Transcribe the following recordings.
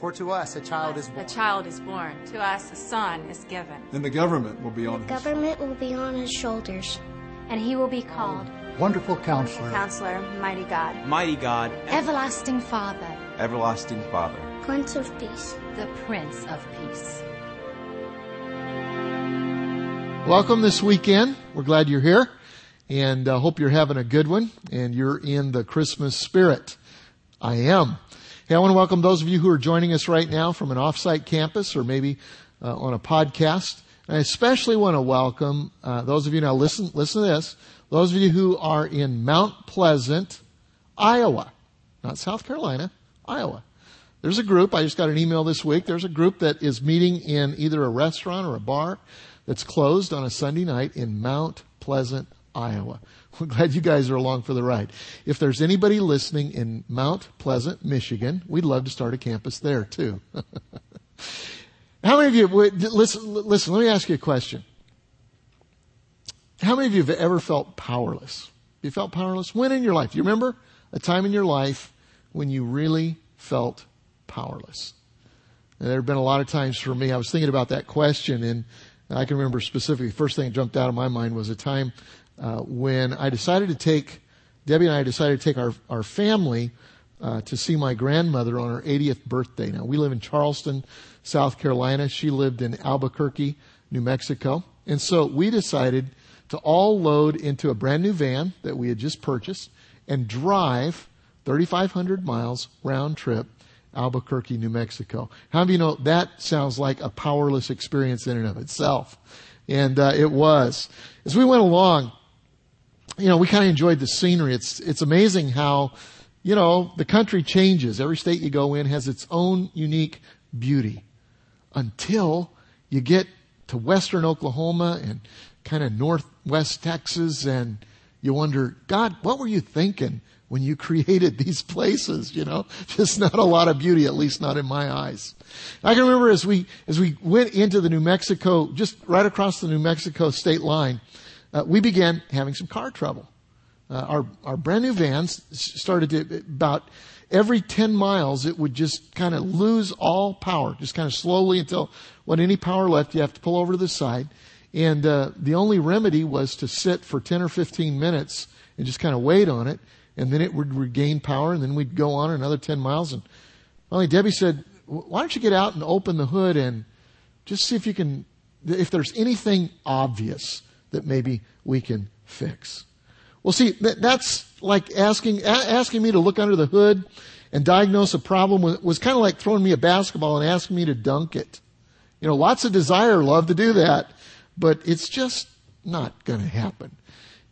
For to us a child is born. A child is born. To us a son is given. And the government will be on his Government will be on his shoulders. And he will be called Wonderful Counselor, Counselor, Mighty God, Mighty God, Everlasting Father, Everlasting Father. Prince of Peace. the Prince of Peace. Welcome this weekend. We're glad you're here and uh, hope you're having a good one and you're in the Christmas spirit. I am. Hey, I want to welcome those of you who are joining us right now from an offsite campus or maybe uh, on a podcast. And I especially want to welcome uh, those of you now listen listen to this. Those of you who are in Mount Pleasant, Iowa, not South Carolina, Iowa. There's a group, I just got an email this week, there's a group that is meeting in either a restaurant or a bar that's closed on a Sunday night in Mount Pleasant, Iowa. We're glad you guys are along for the ride. If there's anybody listening in Mount Pleasant, Michigan, we'd love to start a campus there too. How many of you, would- listen, listen, let me ask you a question. How many of you have ever felt powerless? You felt powerless? When in your life? Do you remember a time in your life when you really felt powerless? And there have been a lot of times for me, I was thinking about that question and I can remember specifically, first thing that jumped out of my mind was a time uh, when I decided to take, Debbie and I decided to take our, our family uh, to see my grandmother on her 80th birthday. Now, we live in Charleston, South Carolina. She lived in Albuquerque, New Mexico. And so we decided to all load into a brand new van that we had just purchased and drive 3,500 miles round trip Albuquerque, New Mexico. How of you know that sounds like a powerless experience in and of itself? And uh, it was. As we went along, you know, we kind of enjoyed the scenery. It's it's amazing how, you know, the country changes. Every state you go in has its own unique beauty. Until you get to western Oklahoma and kind of northwest Texas and you wonder, God, what were you thinking when you created these places? You know, just not a lot of beauty, at least not in my eyes. I can remember as we, as we went into the New Mexico, just right across the New Mexico state line, uh, we began having some car trouble. Uh, our, our brand new vans started to, about every 10 miles, it would just kind of lose all power, just kind of slowly until when any power left, you have to pull over to the side. And uh, the only remedy was to sit for 10 or 15 minutes and just kind of wait on it. And then it would regain power, and then we'd go on another 10 miles. And finally, Debbie said, Why don't you get out and open the hood and just see if you can, if there's anything obvious that maybe we can fix? Well, see, that's like asking, asking me to look under the hood and diagnose a problem was, was kind of like throwing me a basketball and asking me to dunk it. You know, lots of desire, love to do that, but it's just not going to happen.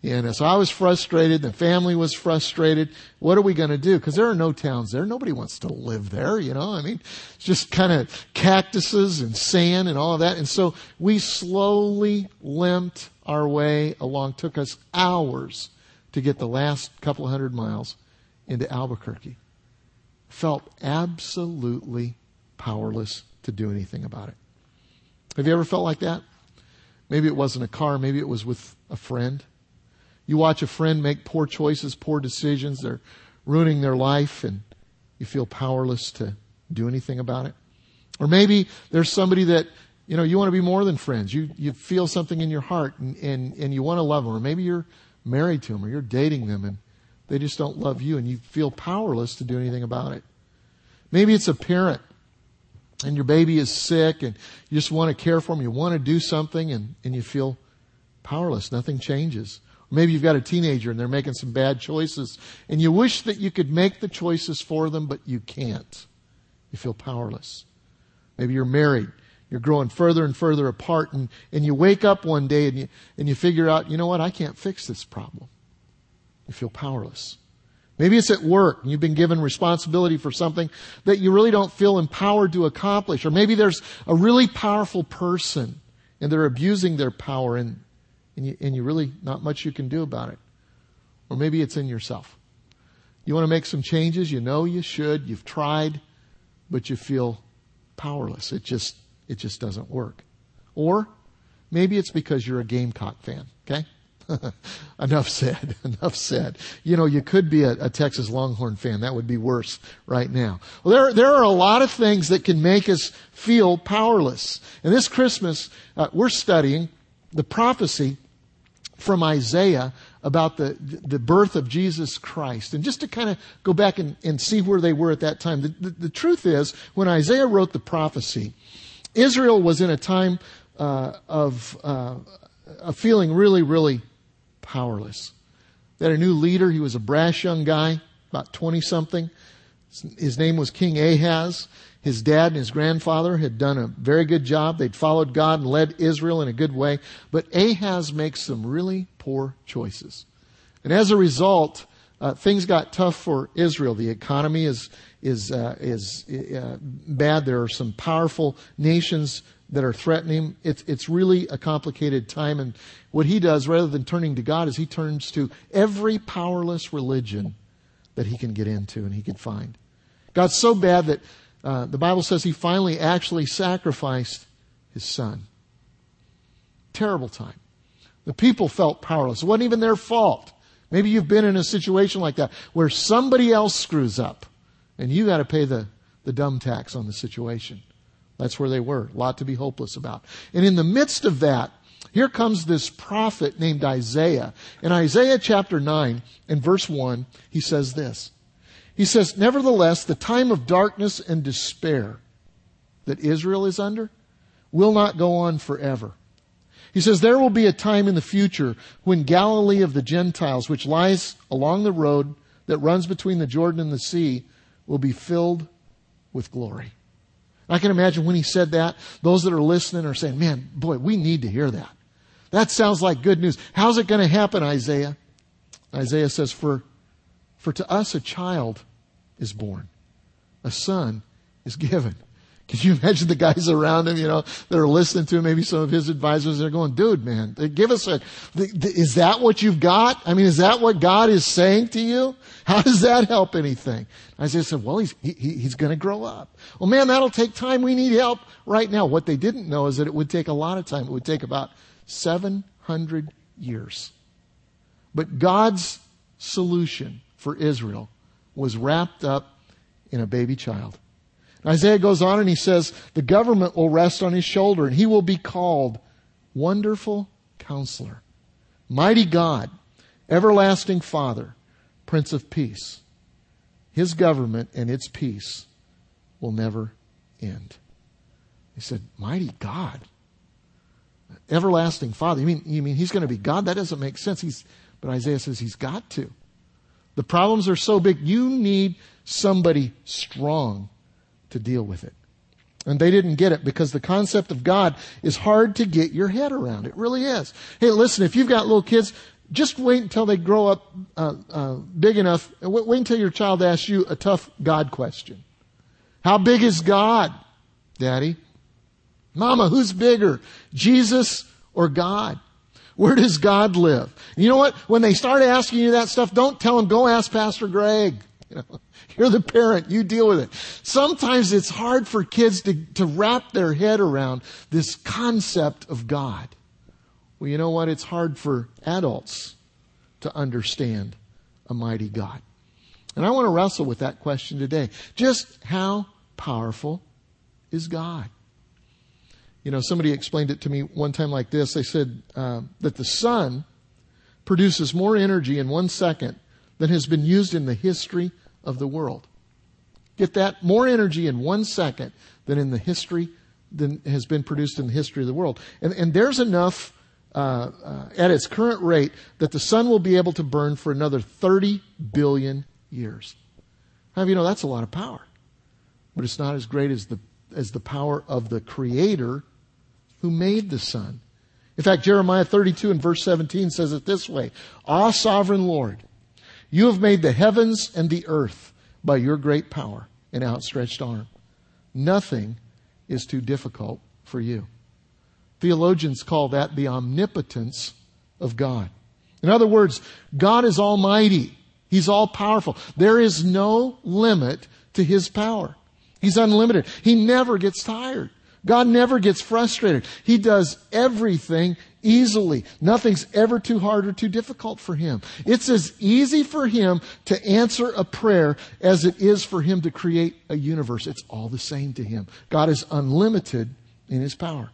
And so I was frustrated. The family was frustrated. What are we going to do? Because there are no towns there. Nobody wants to live there. You know, I mean, it's just kind of cactuses and sand and all of that. And so we slowly limped our way along. Took us hours to get the last couple hundred miles into Albuquerque. Felt absolutely powerless to do anything about it. Have you ever felt like that? Maybe it wasn't a car, maybe it was with a friend. You watch a friend make poor choices, poor decisions, they're ruining their life, and you feel powerless to do anything about it. Or maybe there's somebody that, you know, you want to be more than friends. You, you feel something in your heart and, and, and you want to love them. Or maybe you're married to them or you're dating them and they just don't love you and you feel powerless to do anything about it. Maybe it's a parent and your baby is sick and you just want to care for them. You want to do something and, and you feel powerless. Nothing changes. Or maybe you've got a teenager and they're making some bad choices and you wish that you could make the choices for them, but you can't. You feel powerless. Maybe you're married. You're growing further and further apart and, and you wake up one day and you, and you figure out, you know what? I can't fix this problem. You feel powerless. Maybe it's at work and you've been given responsibility for something that you really don't feel empowered to accomplish. Or maybe there's a really powerful person and they're abusing their power and, and, you, and you really, not much you can do about it. Or maybe it's in yourself. You want to make some changes. You know you should. You've tried, but you feel powerless. It just, it just doesn't work. Or maybe it's because you're a Gamecock fan, okay? Enough said. Enough said. You know, you could be a, a, Texas Longhorn fan. That would be worse right now. Well, there, there are a lot of things that can make us feel powerless. And this Christmas, uh, we're studying the prophecy from Isaiah about the, the birth of Jesus Christ. And just to kind of go back and, and see where they were at that time, the, the, the truth is, when Isaiah wrote the prophecy, Israel was in a time uh, of, uh, of feeling really, really powerless. They had a new leader. He was a brash young guy, about 20 something. His name was King Ahaz. His dad and his grandfather had done a very good job. They'd followed God and led Israel in a good way. But Ahaz makes some really poor choices. And as a result, uh, things got tough for Israel. The economy is is uh, is uh, bad. There are some powerful nations that are threatening. It's it's really a complicated time. And what he does, rather than turning to God, is he turns to every powerless religion that he can get into and he can find. God's so bad that uh, the Bible says he finally actually sacrificed his son. Terrible time. The people felt powerless. It wasn't even their fault. Maybe you've been in a situation like that where somebody else screws up and you got to pay the, the dumb tax on the situation. That's where they were. A lot to be hopeless about. And in the midst of that, here comes this prophet named Isaiah. In Isaiah chapter 9 and verse 1, he says this. He says, Nevertheless, the time of darkness and despair that Israel is under will not go on forever. He says, There will be a time in the future when Galilee of the Gentiles, which lies along the road that runs between the Jordan and the sea, will be filled with glory. I can imagine when he said that, those that are listening are saying, Man, boy, we need to hear that. That sounds like good news. How's it going to happen, Isaiah? Isaiah says, For for to us a child is born, a son is given. Can you imagine the guys around him, you know, that are listening to him, maybe some of his advisors, they're going, dude, man, give us a, is that what you've got? I mean, is that what God is saying to you? How does that help anything? Isaiah said, well, he's, he, he's going to grow up. Well, man, that'll take time. We need help right now. What they didn't know is that it would take a lot of time. It would take about 700 years. But God's solution for Israel was wrapped up in a baby child. Isaiah goes on and he says, the government will rest on his shoulder and he will be called Wonderful Counselor, Mighty God, Everlasting Father, Prince of Peace. His government and its peace will never end. He said, Mighty God. Everlasting Father. You mean, you mean he's going to be God? That doesn't make sense. He's, but Isaiah says he's got to. The problems are so big, you need somebody strong to deal with it. And they didn't get it because the concept of God is hard to get your head around. It really is. Hey, listen, if you've got little kids, just wait until they grow up uh, uh, big enough. Wait until your child asks you a tough God question. How big is God, Daddy? Mama, who's bigger, Jesus or God? Where does God live? You know what? When they start asking you that stuff, don't tell them, go ask Pastor Greg. You know, you're the parent, you deal with it. Sometimes it's hard for kids to, to wrap their head around this concept of God. Well, you know what? It's hard for adults to understand a mighty God. And I want to wrestle with that question today. Just how powerful is God? You know, somebody explained it to me one time like this. They said uh, that the sun produces more energy in one second than has been used in the history of the world. Get that? More energy in one second than in the history than has been produced in the history of the world. And, and there's enough uh, uh, at its current rate that the sun will be able to burn for another 30 billion years. How you know that's a lot of power? But it's not as great as the, as the power of the Creator who made the sun. In fact, Jeremiah 32 and verse 17 says it this way Ah, sovereign Lord, you have made the heavens and the earth by your great power and outstretched arm. Nothing is too difficult for you. Theologians call that the omnipotence of God. In other words, God is almighty. He's all powerful. There is no limit to his power. He's unlimited. He never gets tired. God never gets frustrated. He does everything easily. Nothing's ever too hard or too difficult for Him. It's as easy for Him to answer a prayer as it is for Him to create a universe. It's all the same to Him. God is unlimited in His power.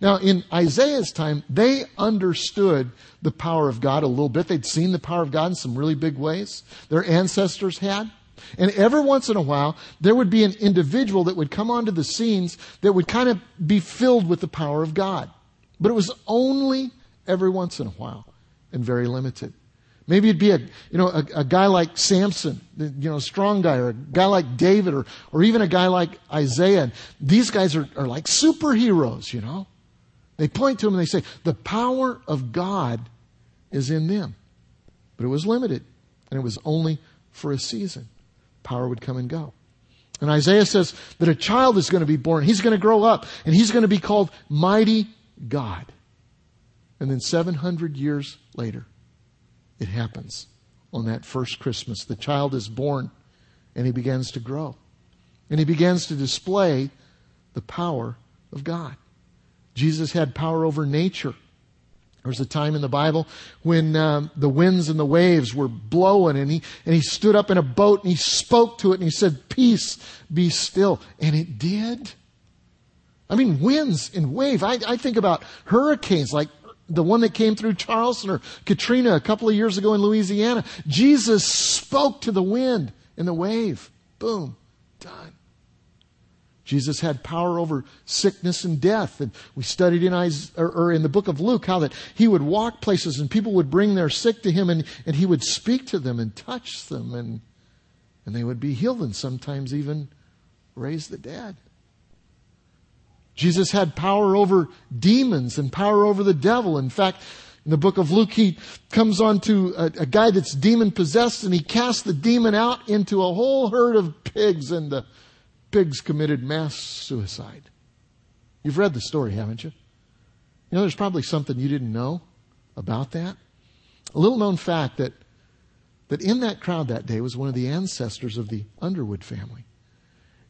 Now, in Isaiah's time, they understood the power of God a little bit. They'd seen the power of God in some really big ways. Their ancestors had. And every once in a while, there would be an individual that would come onto the scenes that would kind of be filled with the power of God. But it was only every once in a while and very limited. Maybe it'd be a, you know, a, a, guy like Samson, you know, a strong guy, or a guy like David, or, or even a guy like Isaiah. These guys are, are like superheroes, you know. They point to him and they say, the power of God is in them. But it was limited, and it was only for a season. Power would come and go. And Isaiah says that a child is going to be born. He's going to grow up, and he's going to be called Mighty God. And then 700 years later, it happens on that first Christmas. The child is born and he begins to grow. And he begins to display the power of God. Jesus had power over nature. There was a time in the Bible when um, the winds and the waves were blowing, and he and he stood up in a boat and he spoke to it and he said, "Peace, be still," and it did. I mean, winds and wave. I, I think about hurricanes like the one that came through Charleston or Katrina a couple of years ago in Louisiana. Jesus spoke to the wind and the wave. Boom. Done. Jesus had power over sickness and death. And we studied in, Isaiah, or, or in the book of Luke how that he would walk places and people would bring their sick to him and, and he would speak to them and touch them and, and they would be healed and sometimes even raise the dead. Jesus had power over demons and power over the devil. In fact, in the book of Luke, he comes on to a, a guy that's demon possessed and he casts the demon out into a whole herd of pigs and the pigs committed mass suicide. You've read the story, haven't you? You know, there's probably something you didn't know about that. A little known fact that, that in that crowd that day was one of the ancestors of the Underwood family.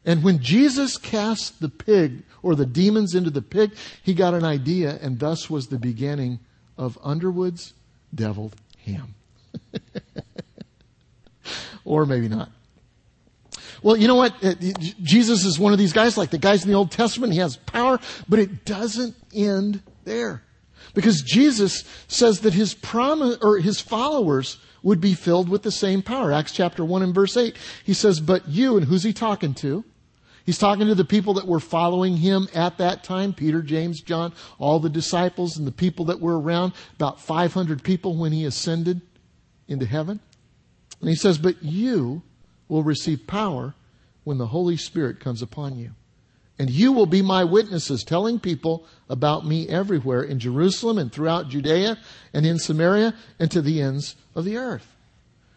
And when Jesus cast the pig or the demons into the pig, he got an idea, and thus was the beginning of Underwood's deviled ham. or maybe not. Well, you know what? Uh, Jesus is one of these guys, like the guys in the Old Testament. He has power, but it doesn't end there. Because Jesus says that his promise, or his followers would be filled with the same power. Acts chapter 1 and verse 8. He says, but you, and who's he talking to? He's talking to the people that were following him at that time Peter, James, John, all the disciples, and the people that were around, about 500 people when he ascended into heaven. And he says, But you will receive power when the Holy Spirit comes upon you. And you will be my witnesses, telling people about me everywhere in Jerusalem and throughout Judea and in Samaria and to the ends of the earth.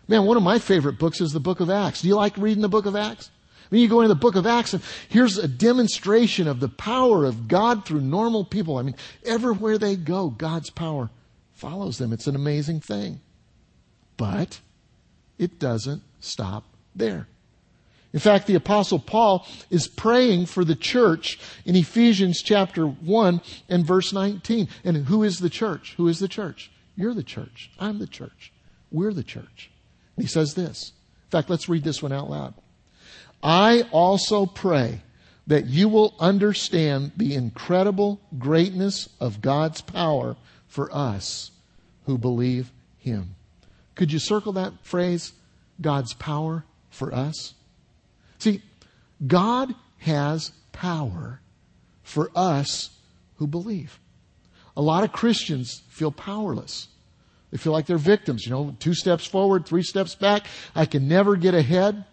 Man, one of my favorite books is the book of Acts. Do you like reading the book of Acts? Then you go into the book of Acts and here's a demonstration of the power of God through normal people. I mean, everywhere they go, God's power follows them. It's an amazing thing. But it doesn't stop there. In fact, the apostle Paul is praying for the church in Ephesians chapter 1 and verse 19. And who is the church? Who is the church? You're the church. I'm the church. We're the church. And he says this. In fact, let's read this one out loud. I also pray that you will understand the incredible greatness of God's power for us who believe Him. Could you circle that phrase, God's power for us? See, God has power for us who believe. A lot of Christians feel powerless. They feel like they're victims, you know, two steps forward, three steps back. I can never get ahead.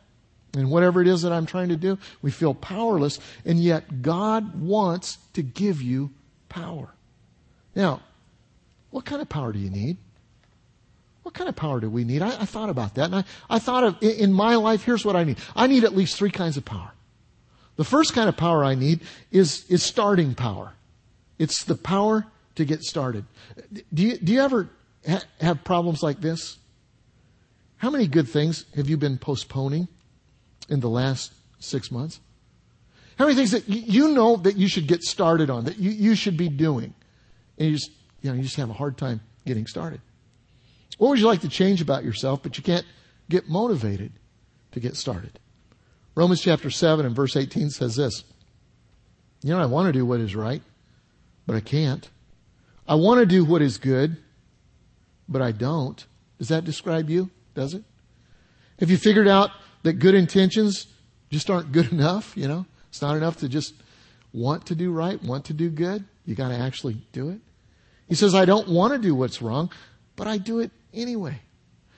And whatever it is that I'm trying to do, we feel powerless, and yet God wants to give you power. Now, what kind of power do you need? What kind of power do we need? I, I thought about that, and I, I thought of, in my life, here's what I need. I need at least three kinds of power. The first kind of power I need is, is starting power. It's the power to get started. Do you, do you ever ha- have problems like this? How many good things have you been postponing? In the last six months? How many things that you know that you should get started on, that you, you should be doing, and you just, you know, you just have a hard time getting started? What would you like to change about yourself, but you can't get motivated to get started? Romans chapter 7 and verse 18 says this. You know, I want to do what is right, but I can't. I want to do what is good, but I don't. Does that describe you? Does it? Have you figured out that good intentions just aren't good enough? You know, it's not enough to just want to do right, want to do good. You got to actually do it. He says, I don't want to do what's wrong, but I do it anyway.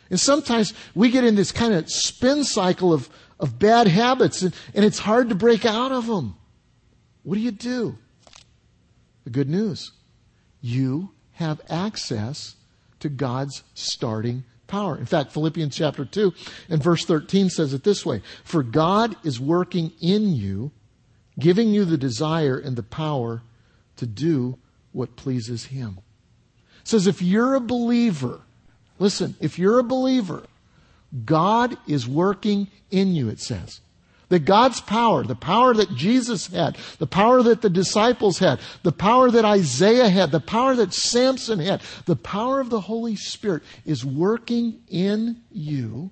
And sometimes we get in this kind of spin cycle of, of bad habits and, and it's hard to break out of them. What do you do? The good news. You have access to God's starting power. In fact, Philippians chapter 2 and verse 13 says it this way For God is working in you, giving you the desire and the power to do what pleases Him. It says if you're a believer, listen, if you're a believer, God is working in you, it says. That God's power, the power that Jesus had, the power that the disciples had, the power that Isaiah had, the power that Samson had, the power of the Holy Spirit is working in you,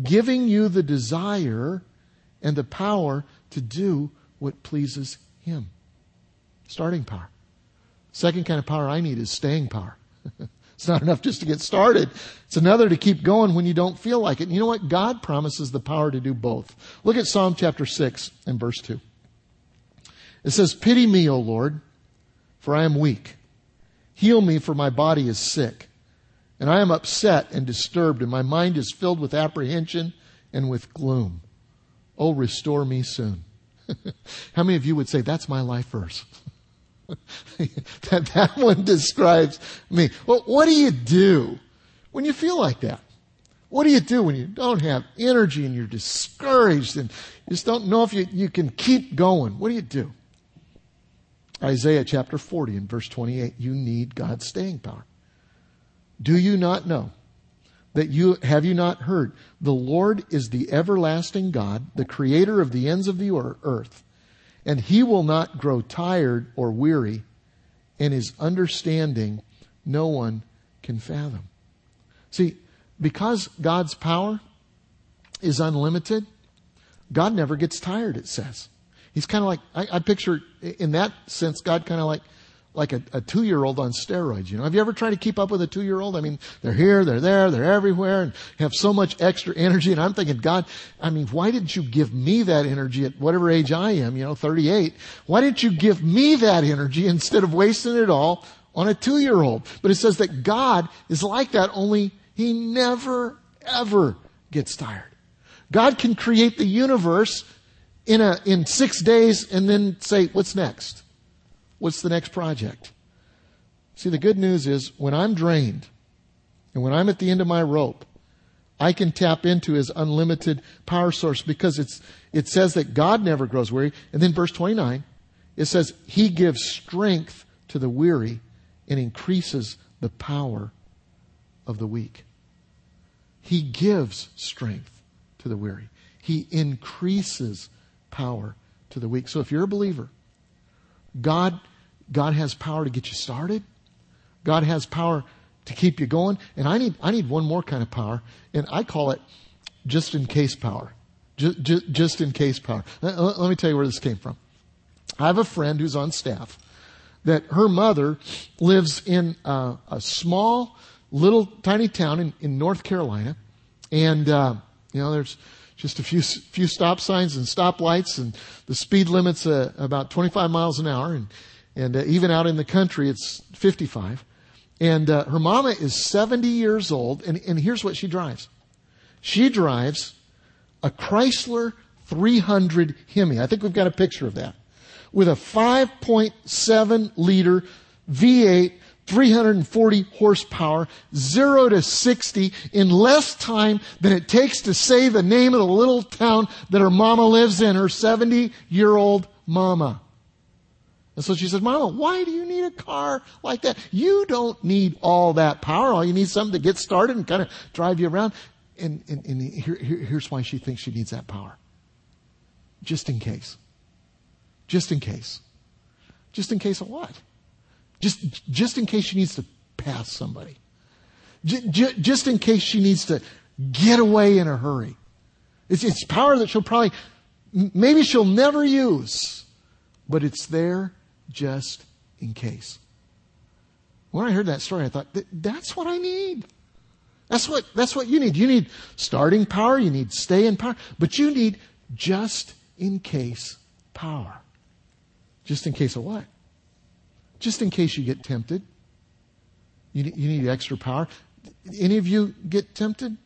giving you the desire and the power to do what pleases Him. Starting power. Second kind of power I need is staying power. It's not enough just to get started. It's another to keep going when you don't feel like it. And you know what? God promises the power to do both. Look at Psalm chapter 6 and verse 2. It says, Pity me, O Lord, for I am weak. Heal me, for my body is sick. And I am upset and disturbed, and my mind is filled with apprehension and with gloom. Oh, restore me soon. How many of you would say, That's my life verse? that, that one describes me. Well, what do you do when you feel like that? What do you do when you don't have energy and you're discouraged and you just don't know if you, you can keep going? What do you do? Isaiah chapter 40 and verse 28, you need God's staying power. Do you not know that you, have you not heard? The Lord is the everlasting God, the creator of the ends of the earth and he will not grow tired or weary, and his understanding no one can fathom. See, because God's power is unlimited, God never gets tired, it says. He's kind of like, I, I, picture in that sense, God kind of like like a, a two year old on steroids. You know, have you ever tried to keep up with a two year old? I mean, they're here, they're there, they're everywhere, and have so much extra energy. And I'm thinking, God, I mean, why didn't you give me that energy at whatever age I am? You know, 38. Why didn't you give me that energy instead of wasting it all on a two year old? But it says that God is like that, only He never ever gets tired. God can create the universe in a, in six days and then say, what's next? What's the next project? See, the good news is when I'm drained and when I'm at the end of my rope, I can tap into his unlimited power source because it's, it says that God never grows weary. And then verse 29, it says, He gives strength to the weary and increases the power of the weak. He gives strength to the weary. He increases power to the weak. So if you're a believer, God, God has power to get you started. God has power to keep you going. And I need, I need one more kind of power, and I call it just in case power. Just, just, just in case power. Let, let, me tell you where this came from. I have a friend who's on staff that her mother lives in uh, a small, little, tiny town in, in North Carolina. And, uh, you know, there's, just a few few stop signs and stoplights, and the speed limit's uh, about 25 miles an hour, and and uh, even out in the country it's 55. And uh, her mama is 70 years old, and, and here's what she drives. She drives a Chrysler 300 Hemi. I think we've got a picture of that. With a 5.7 liter V8 340 horsepower, 0 to 60 in less time than it takes to say the name of the little town that her mama lives in, her 70 year old mama. And so she says, Mama, why do you need a car like that? You don't need all that power. All you need is something to get started and kind of drive you around. And, and, and here, here, here's why she thinks she needs that power. Just in case. Just in case. Just in case of what? Just, just in case she needs to pass somebody. J- j- just in case she needs to get away in a hurry. It's, it's power that she'll probably, maybe she'll never use, but it's there just in case. When I heard that story, I thought, that's what I need. That's what, that's what you need. You need starting power, you need staying power, but you need just in case power. Just in case of what? Just in case you get tempted. You need, you need extra power. Any of you get tempted?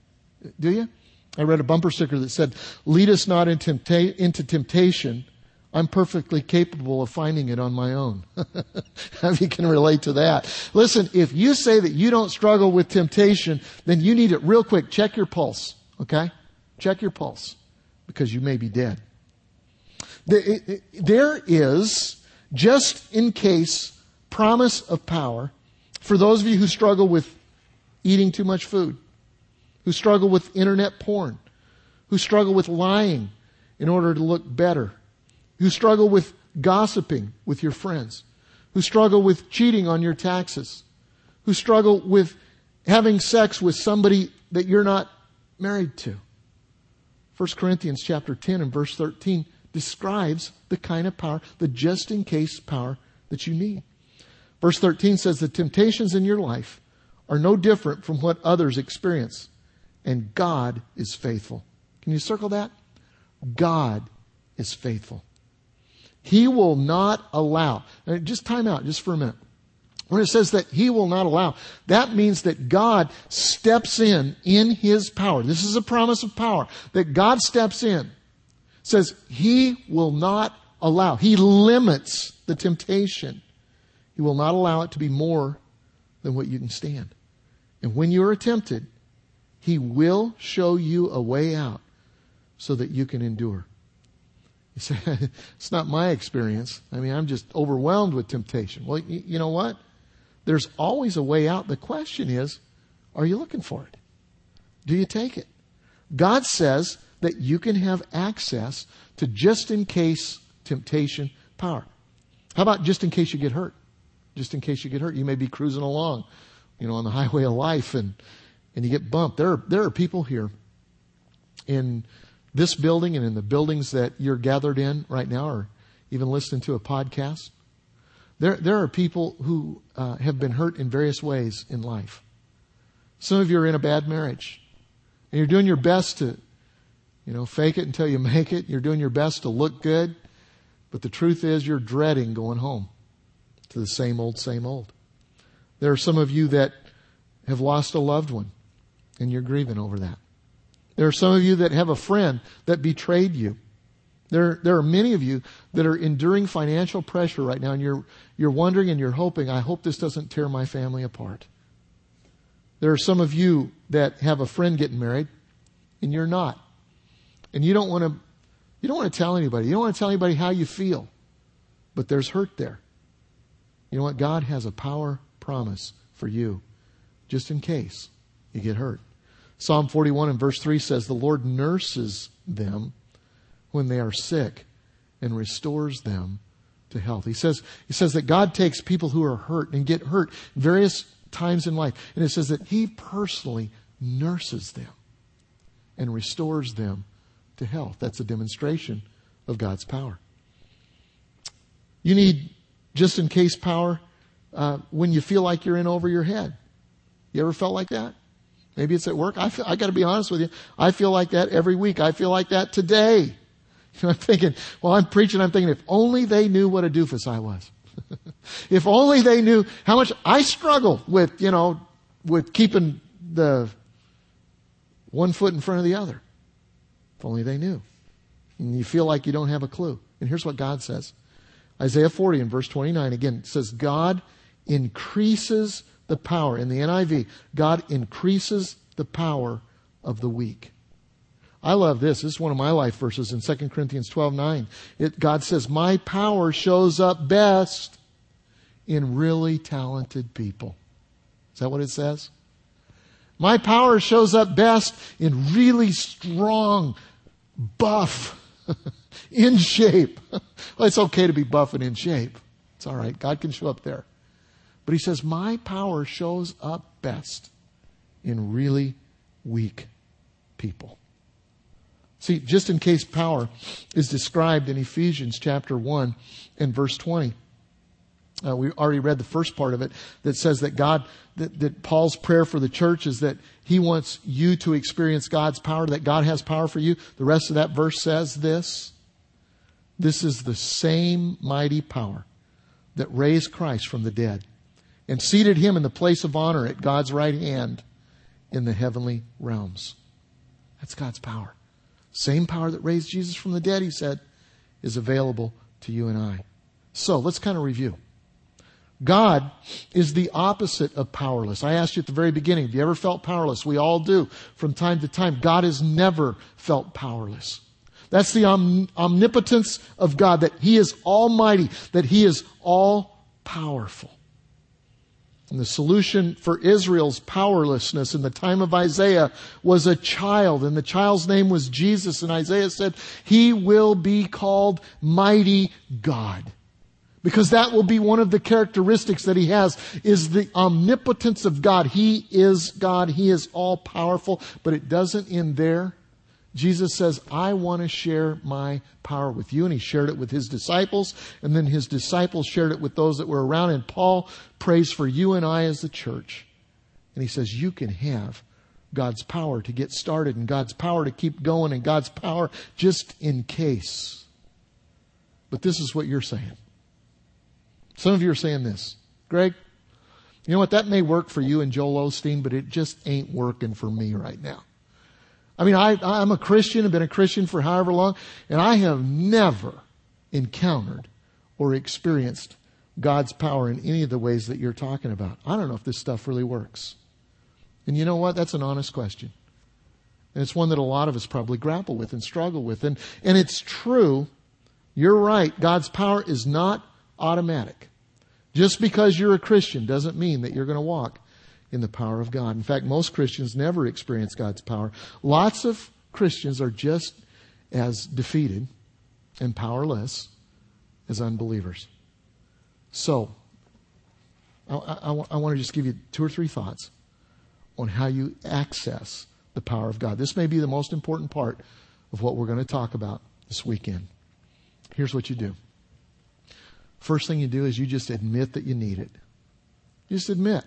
Do you? I read a bumper sticker that said, lead us not into, temptation. I'm perfectly capable of finding it on my own. How you can relate to that. Listen, if you say that you don't struggle with temptation, then you need it real quick. Check your pulse. Okay? Check your pulse. Because you may be dead. There is, just in case, promise of power for those of you who struggle with eating too much food who struggle with internet porn, who struggle with lying in order to look better, who struggle with gossiping with your friends, who struggle with cheating on your taxes, who struggle with having sex with somebody that you're not married to. 1 Corinthians chapter 10 and verse 13 describes the kind of power, the just in case power that you need. Verse 13 says the temptations in your life are no different from what others experience and God is faithful. Can you circle that? God is faithful. He will not allow. Just time out just for a minute. When it says that he will not allow, that means that God steps in in his power. This is a promise of power that God steps in. Says he will not allow. He limits the temptation. He will not allow it to be more than what you can stand. And when you are tempted, he will show you a way out so that you can endure. You say, it's not my experience. I mean, I'm just overwhelmed with temptation. Well, you know what? There's always a way out. The question is, are you looking for it? Do you take it? God says that you can have access to just in case temptation power. How about just in case you get hurt? Just in case you get hurt. You may be cruising along, you know, on the highway of life and and you get bumped. There are, there are people here in this building and in the buildings that you're gathered in right now or even listening to a podcast. There, there are people who uh, have been hurt in various ways in life. Some of you are in a bad marriage and you're doing your best to, you know, fake it until you make it. You're doing your best to look good. But the truth is you're dreading going home to the same old, same old. There are some of you that have lost a loved one and you're grieving over that. There are some of you that have a friend that betrayed you. There, there are many of you that are enduring financial pressure right now and you're, you're wondering and you're hoping, I hope this doesn't tear my family apart. There are some of you that have a friend getting married and you're not. And you don't want to, you don't want to tell anybody. You don't want to tell anybody how you feel. But there's hurt there. You know what? God has a power promise for you just in case you get hurt. Psalm 41 and verse 3 says, The Lord nurses them when they are sick and restores them to health. He says, he says that God takes people who are hurt and get hurt various times in life. And it says that He personally nurses them and restores them to health. That's a demonstration of God's power. You need just in case power uh, when you feel like you're in over your head. You ever felt like that? Maybe it's at work. I feel, I got to be honest with you. I feel like that every week. I feel like that today. I'm thinking, well, I'm preaching. I'm thinking, if only they knew what a doofus I was. if only they knew how much I struggle with, you know, with keeping the one foot in front of the other. If only they knew. And you feel like you don't have a clue. And here's what God says. Isaiah 40 and verse 29 again says, God increases the power. In the NIV, God increases the power of the weak. I love this. This is one of my life verses in 2 Corinthians 12 9. It, God says, My power shows up best in really talented people. Is that what it says? My power shows up best in really strong, buff in shape. well, it's okay to be buff and in shape. It's all right. God can show up there. But he says, My power shows up best in really weak people. See, just in case power is described in Ephesians chapter 1 and verse 20. Uh, we already read the first part of it that says that God, that, that Paul's prayer for the church is that he wants you to experience God's power, that God has power for you. The rest of that verse says this. This is the same mighty power that raised Christ from the dead and seated him in the place of honor at God's right hand in the heavenly realms. That's God's power. Same power that raised Jesus from the dead, he said, is available to you and I. So let's kind of review. God is the opposite of powerless. I asked you at the very beginning, have you ever felt powerless? We all do from time to time. God has never felt powerless. That's the om- omnipotence of God, that He is almighty, that He is all powerful. And the solution for Israel's powerlessness in the time of Isaiah was a child, and the child's name was Jesus, and Isaiah said, He will be called Mighty God. Because that will be one of the characteristics that he has is the omnipotence of God. He is God. He is all powerful, but it doesn't end there. Jesus says, I want to share my power with you. And he shared it with his disciples. And then his disciples shared it with those that were around. And Paul prays for you and I as the church. And he says, you can have God's power to get started and God's power to keep going and God's power just in case. But this is what you're saying. Some of you are saying this. Greg, you know what? That may work for you and Joel Osteen, but it just ain't working for me right now. I mean, I, I'm a Christian, I've been a Christian for however long, and I have never encountered or experienced God's power in any of the ways that you're talking about. I don't know if this stuff really works. And you know what? That's an honest question. And it's one that a lot of us probably grapple with and struggle with. And, and it's true. You're right. God's power is not automatic. Just because you're a Christian doesn't mean that you're going to walk in the power of God. In fact, most Christians never experience God's power. Lots of Christians are just as defeated and powerless as unbelievers. So, I, I, I want to just give you two or three thoughts on how you access the power of God. This may be the most important part of what we're going to talk about this weekend. Here's what you do. First thing you do is you just admit that you need it. Just admit.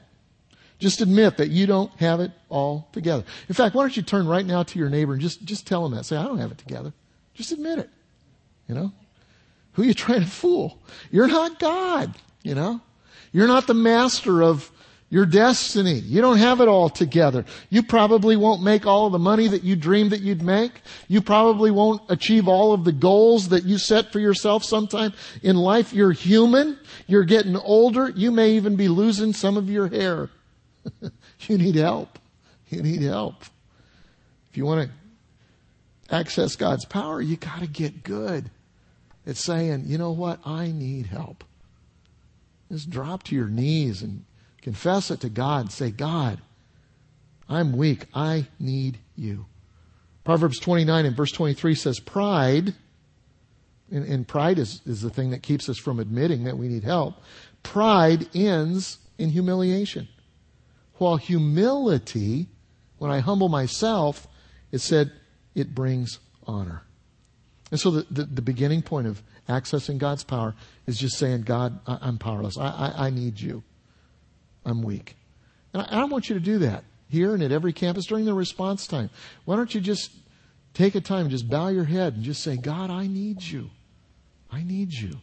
Just admit that you don't have it all together. In fact, why don't you turn right now to your neighbor and just, just tell them that. Say, I don't have it together. Just admit it. You know? Who are you trying to fool? You're not God. You know? You're not the master of your destiny. You don't have it all together. You probably won't make all the money that you dreamed that you'd make. You probably won't achieve all of the goals that you set for yourself sometime in life. You're human. You're getting older. You may even be losing some of your hair. you need help. You need help. If you want to access God's power, you got to get good at saying, you know what? I need help. Just drop to your knees and Confess it to God. Say, God, I'm weak. I need you. Proverbs 29 and verse 23 says, Pride, and, and, pride is, is the thing that keeps us from admitting that we need help. Pride ends in humiliation. While humility, when I humble myself, it said, it brings honor. And so the, the, the beginning point of accessing God's power is just saying, God, I, am powerless. I, I, I need you. I'm weak. And I, I want you to do that here and at every campus during the response time. Why don't you just take a time, just bow your head and just say, God, I need you. I need you.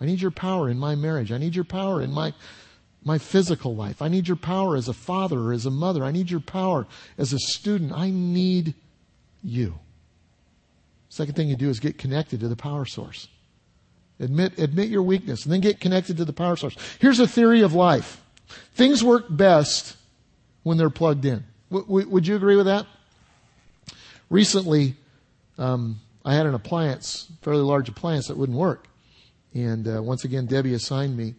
I need your power in my marriage. I need your power in my, my physical life. I need your power as a father or as a mother. I need your power as a student. I need you. Second thing you do is get connected to the power source. Admit, admit your weakness and then get connected to the power source. Here's a theory of life. Things work best when they're plugged in. W- would you agree with that? Recently, um, I had an appliance, fairly large appliance that wouldn't work. And uh, once again, Debbie assigned me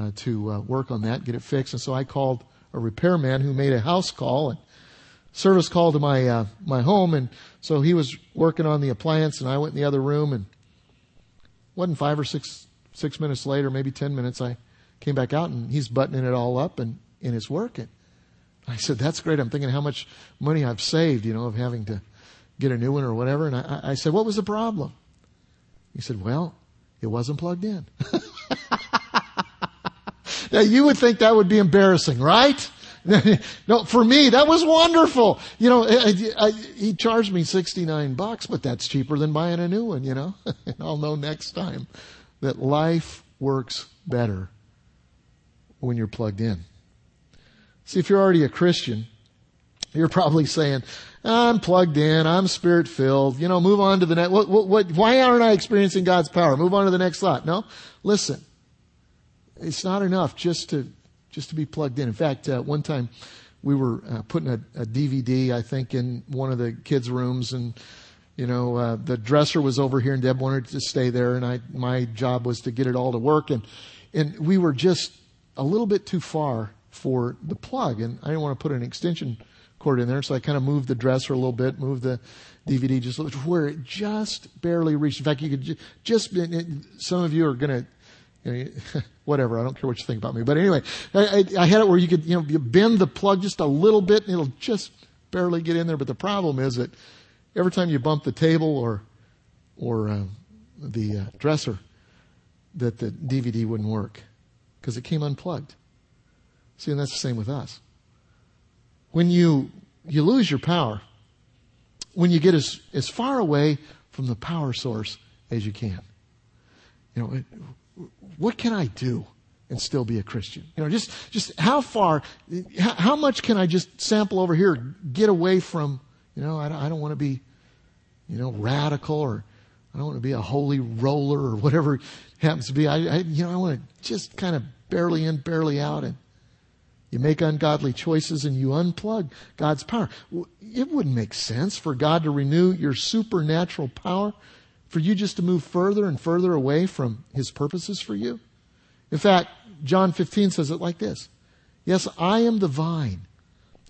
uh, to uh, work on that, get it fixed. And so I called a repairman who made a house call. And service call to my uh, my home, and so he was working on the appliance, and I went in the other room, and wasn't five or six six minutes later, maybe ten minutes, I came back out, and he's buttoning it all up, and and it's working. I said, "That's great." I'm thinking how much money I've saved, you know, of having to get a new one or whatever. And I, I said, "What was the problem?" He said, "Well, it wasn't plugged in." now you would think that would be embarrassing, right? no, for me, that was wonderful. You know, I, I, he charged me 69 bucks, but that's cheaper than buying a new one, you know? and I'll know next time that life works better when you're plugged in. See, if you're already a Christian, you're probably saying, I'm plugged in, I'm spirit filled, you know, move on to the next, what, what, what, why aren't I experiencing God's power? Move on to the next thought. No, listen, it's not enough just to just to be plugged in. In fact, uh, one time we were uh, putting a, a, DVD, I think, in one of the kids' rooms, and you know uh, the dresser was over here, and Deb wanted to stay there, and I my job was to get it all to work, and and we were just a little bit too far for the plug, and I didn't want to put an extension cord in there, so I kind of moved the dresser a little bit, moved the DVD just where it just barely reached. In fact, you could just, just some of you are going to you know, whatever. I don't care what you think about me. But anyway, I, I, I, had it where you could, you know, you bend the plug just a little bit and it'll just barely get in there. But the problem is that every time you bump the table or, or uh, the uh, dresser, that the DVD wouldn't work because it came unplugged. See, and that's the same with us. When you, you lose your power, when you get as, as far away from the power source as you can. You know, what can I do and still be a Christian? You know, just, just how far, how much can I just sample over here, get away from, you know, I don't, I don't want to be, you know, radical or I don't want to be a holy roller or whatever happens to be. I, I you know, I want to just kind of barely in, barely out and you make ungodly choices and you unplug God's power. It wouldn't make sense for God to renew your supernatural power for you just to move further and further away from his purposes for you? In fact, John 15 says it like this. Yes, I am the vine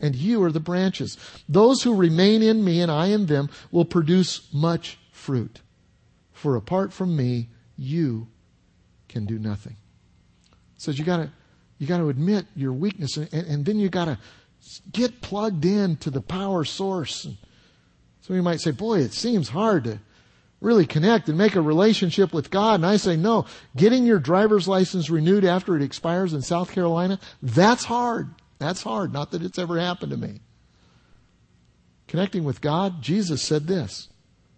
and you are the branches. Those who remain in me and I in them will produce much fruit. For apart from me, you can do nothing. Says you gotta, you gotta admit your weakness and, and then you gotta get plugged in to the power source. And of you might say, boy, it seems hard to really connect and make a relationship with God. And I say, no, getting your driver's license renewed after it expires in South Carolina, that's hard. That's hard. Not that it's ever happened to me. Connecting with God, Jesus said this.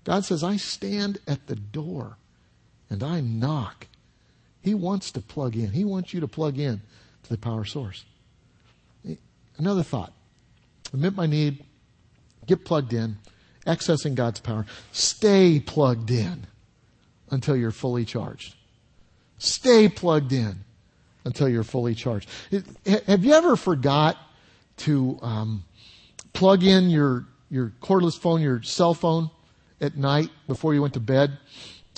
God says, I stand at the door and I knock. He wants to plug in. He wants you to plug in to the power source. Another thought. Admit my need, get plugged in, accessing God's power. Stay plugged in until you're fully charged. Stay plugged in until you're fully charged. Have you ever forgot to um, plug in your your cordless phone, your cell phone, at night before you went to bed,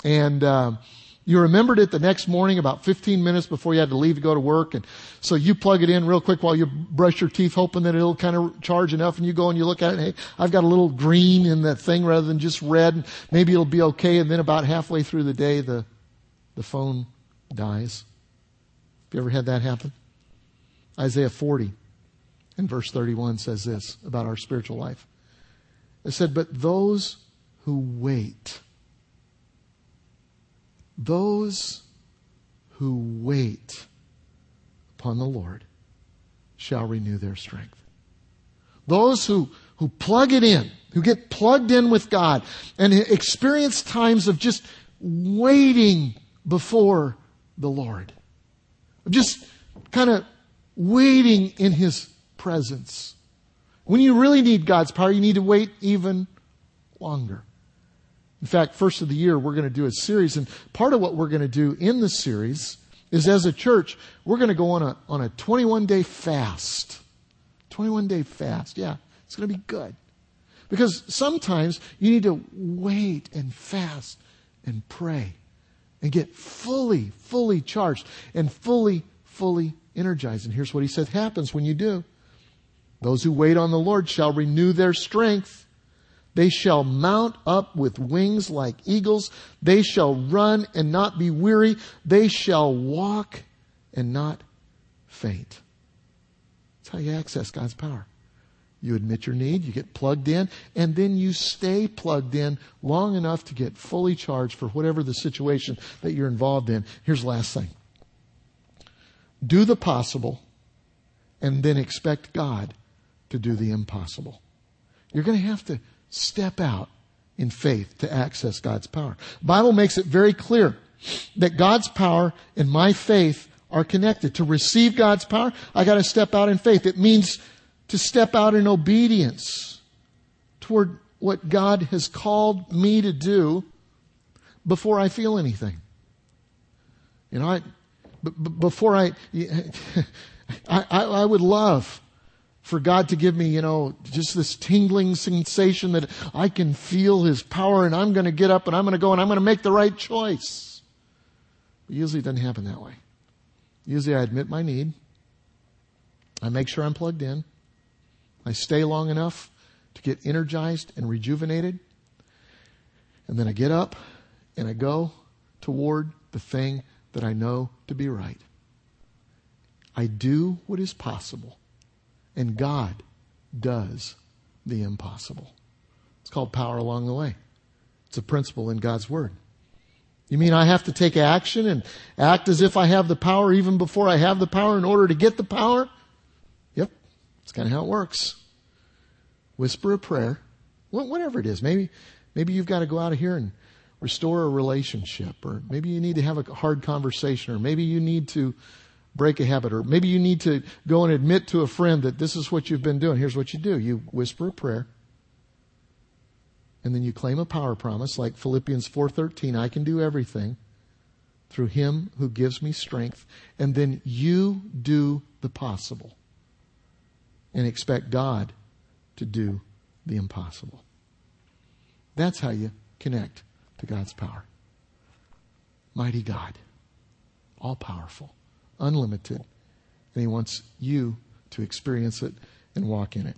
and um, you remembered it the next morning about 15 minutes before you had to leave to go to work. And so you plug it in real quick while you brush your teeth, hoping that it'll kind of charge enough. And you go and you look at it. And, hey, I've got a little green in that thing rather than just red. And maybe it'll be okay. And then about halfway through the day, the, the phone dies. Have you ever had that happen? Isaiah 40 and verse 31 says this about our spiritual life. It said, but those who wait, those who wait upon the Lord shall renew their strength. Those who, who plug it in, who get plugged in with God and experience times of just waiting before the Lord. Just kind of waiting in His presence. When you really need God's power, you need to wait even longer. In fact, first of the year, we're going to do a series, and part of what we're going to do in the series is as a church, we're going to go on a, on a 21 day fast. 21 day fast. Yeah, it's going to be good. Because sometimes you need to wait and fast and pray and get fully, fully charged and fully, fully energized. And here's what he said happens when you do. Those who wait on the Lord shall renew their strength. They shall mount up with wings like eagles. They shall run and not be weary. They shall walk and not faint. That's how you access God's power. You admit your need, you get plugged in, and then you stay plugged in long enough to get fully charged for whatever the situation that you're involved in. Here's the last thing. Do the possible and then expect God to do the impossible. You're going to have to step out in faith to access God's power. The Bible makes it very clear that God's power and my faith are connected. To receive God's power, I got to step out in faith. It means to step out in obedience toward what God has called me to do before I feel anything. You know, I, b- b- before I, I, I would love for God to give me, you know, just this tingling sensation that I can feel His power and I'm going to get up and I'm going to go and I'm going to make the right choice. But usually it doesn't happen that way. Usually I admit my need. I make sure I'm plugged in. I stay long enough to get energized and rejuvenated. And then I get up and I go toward the thing that I know to be right. I do what is possible, and God does the impossible. It's called power along the way. It's a principle in God's Word. You mean I have to take action and act as if I have the power even before I have the power in order to get the power? Yep. That's kind of how it works. Whisper a prayer. Whatever it is. Maybe, maybe you've got to go out of here and restore a relationship or maybe you need to have a hard conversation or maybe you need to break a habit or maybe you need to go and admit to a friend that this is what you've been doing. Here's what you do. You whisper a prayer and then you claim a power promise like Philippians 4:13, I can do everything through him who gives me strength, and then you do the possible and expect God to do the impossible. That's how you connect to God's power. Mighty God, all powerful, unlimited, and he wants you to experience it and walk in it.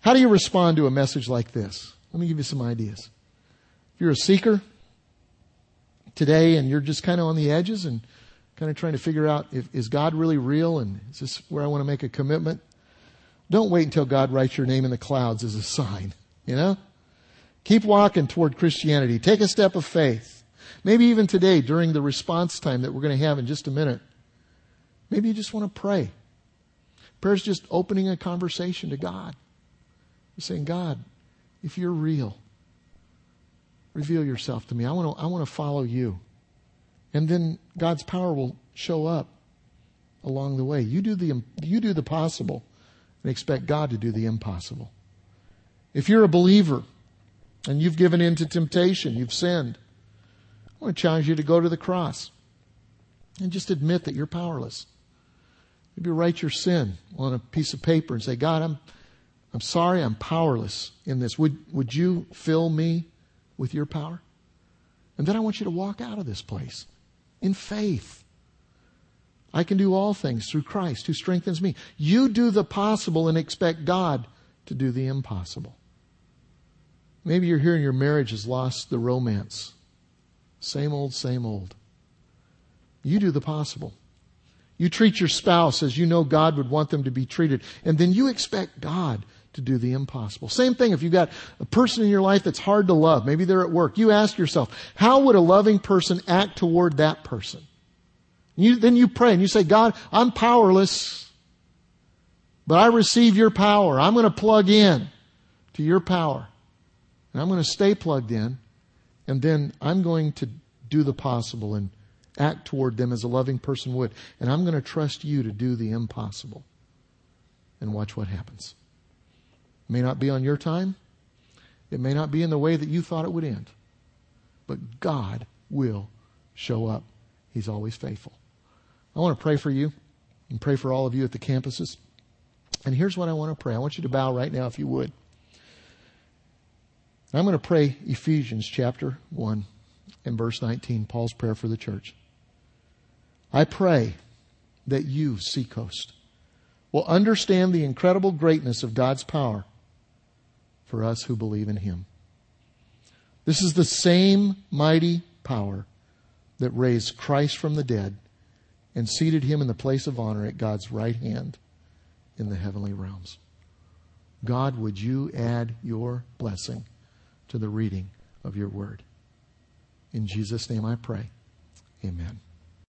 How do you respond to a message like this? Let me give you some ideas. If you're a seeker today and you're just kind of on the edges and kind of trying to figure out if is God really real and is this where I want to make a commitment? Don't wait until God writes your name in the clouds as a sign, you know? Keep walking toward Christianity. Take a step of faith. Maybe even today during the response time that we're going to have in just a minute. Maybe you just want to pray. Prayer is just opening a conversation to God. You're saying, God, if you're real, reveal yourself to me. I want to, I want to follow you. And then God's power will show up along the way. You do the, you do the possible and expect God to do the impossible. If you're a believer and you've given in to temptation, you've sinned, I want to challenge you to go to the cross and just admit that you're powerless. Maybe write your sin on a piece of paper and say, God, I'm, I'm sorry, I'm powerless in this. Would, would you fill me with your power? And then I want you to walk out of this place in faith. I can do all things through Christ who strengthens me. You do the possible and expect God to do the impossible. Maybe you're here and your marriage has lost the romance. Same old, same old. You do the possible. You treat your spouse as you know God would want them to be treated, and then you expect God to do the impossible. Same thing if you've got a person in your life that's hard to love. Maybe they're at work. You ask yourself, how would a loving person act toward that person? You, then you pray and you say, God, I'm powerless, but I receive your power. I'm going to plug in to your power. And I'm going to stay plugged in. And then I'm going to do the possible and act toward them as a loving person would. And I'm going to trust you to do the impossible. And watch what happens. It may not be on your time. It may not be in the way that you thought it would end. But God will show up. He's always faithful. I want to pray for you and pray for all of you at the campuses. And here's what I want to pray. I want you to bow right now if you would. I'm going to pray Ephesians chapter 1 and verse 19, Paul's prayer for the church. I pray that you, Seacoast, will understand the incredible greatness of God's power for us who believe in Him. This is the same mighty power that raised Christ from the dead and seated him in the place of honor at God's right hand in the heavenly realms. God, would you add your blessing to the reading of your word? In Jesus' name I pray. Amen.